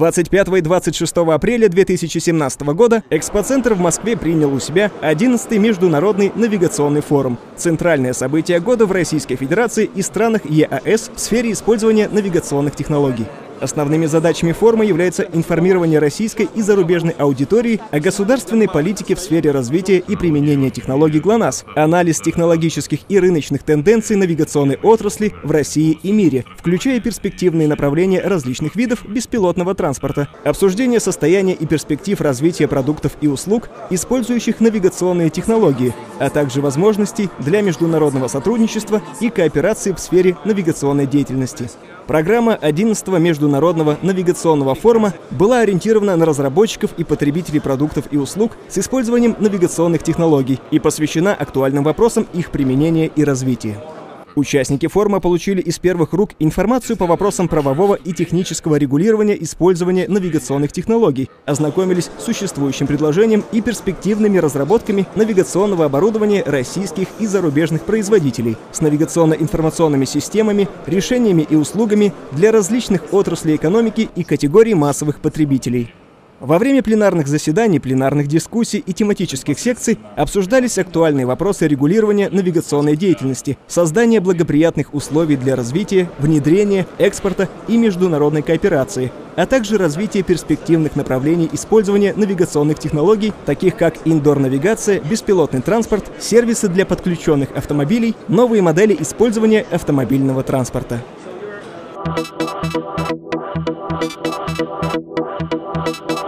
25 и 26 апреля 2017 года Экспоцентр в Москве принял у себя 11-й Международный навигационный форум. Центральное событие года в Российской Федерации и странах ЕАЭС в сфере использования навигационных технологий. Основными задачами форума является информирование российской и зарубежной аудитории о государственной политике в сфере развития и применения технологий ГЛОНАСС, анализ технологических и рыночных тенденций навигационной отрасли в России и мире, включая перспективные направления различных видов беспилотного транспорта, обсуждение состояния и перспектив развития продуктов и услуг, использующих навигационные технологии, а также возможностей для международного сотрудничества и кооперации в сфере навигационной деятельности. Программа 11-го Международного навигационного форума была ориентирована на разработчиков и потребителей продуктов и услуг с использованием навигационных технологий и посвящена актуальным вопросам их применения и развития. Участники форума получили из первых рук информацию по вопросам правового и технического регулирования использования навигационных технологий, ознакомились с существующим предложением и перспективными разработками навигационного оборудования российских и зарубежных производителей с навигационно-информационными системами, решениями и услугами для различных отраслей экономики и категорий массовых потребителей. Во время пленарных заседаний, пленарных дискуссий и тематических секций обсуждались актуальные вопросы регулирования навигационной деятельности, создания благоприятных условий для развития, внедрения, экспорта и международной кооперации, а также развития перспективных направлений использования навигационных технологий, таких как индор-навигация, беспилотный транспорт, сервисы для подключенных автомобилей, новые модели использования автомобильного транспорта. Thank you.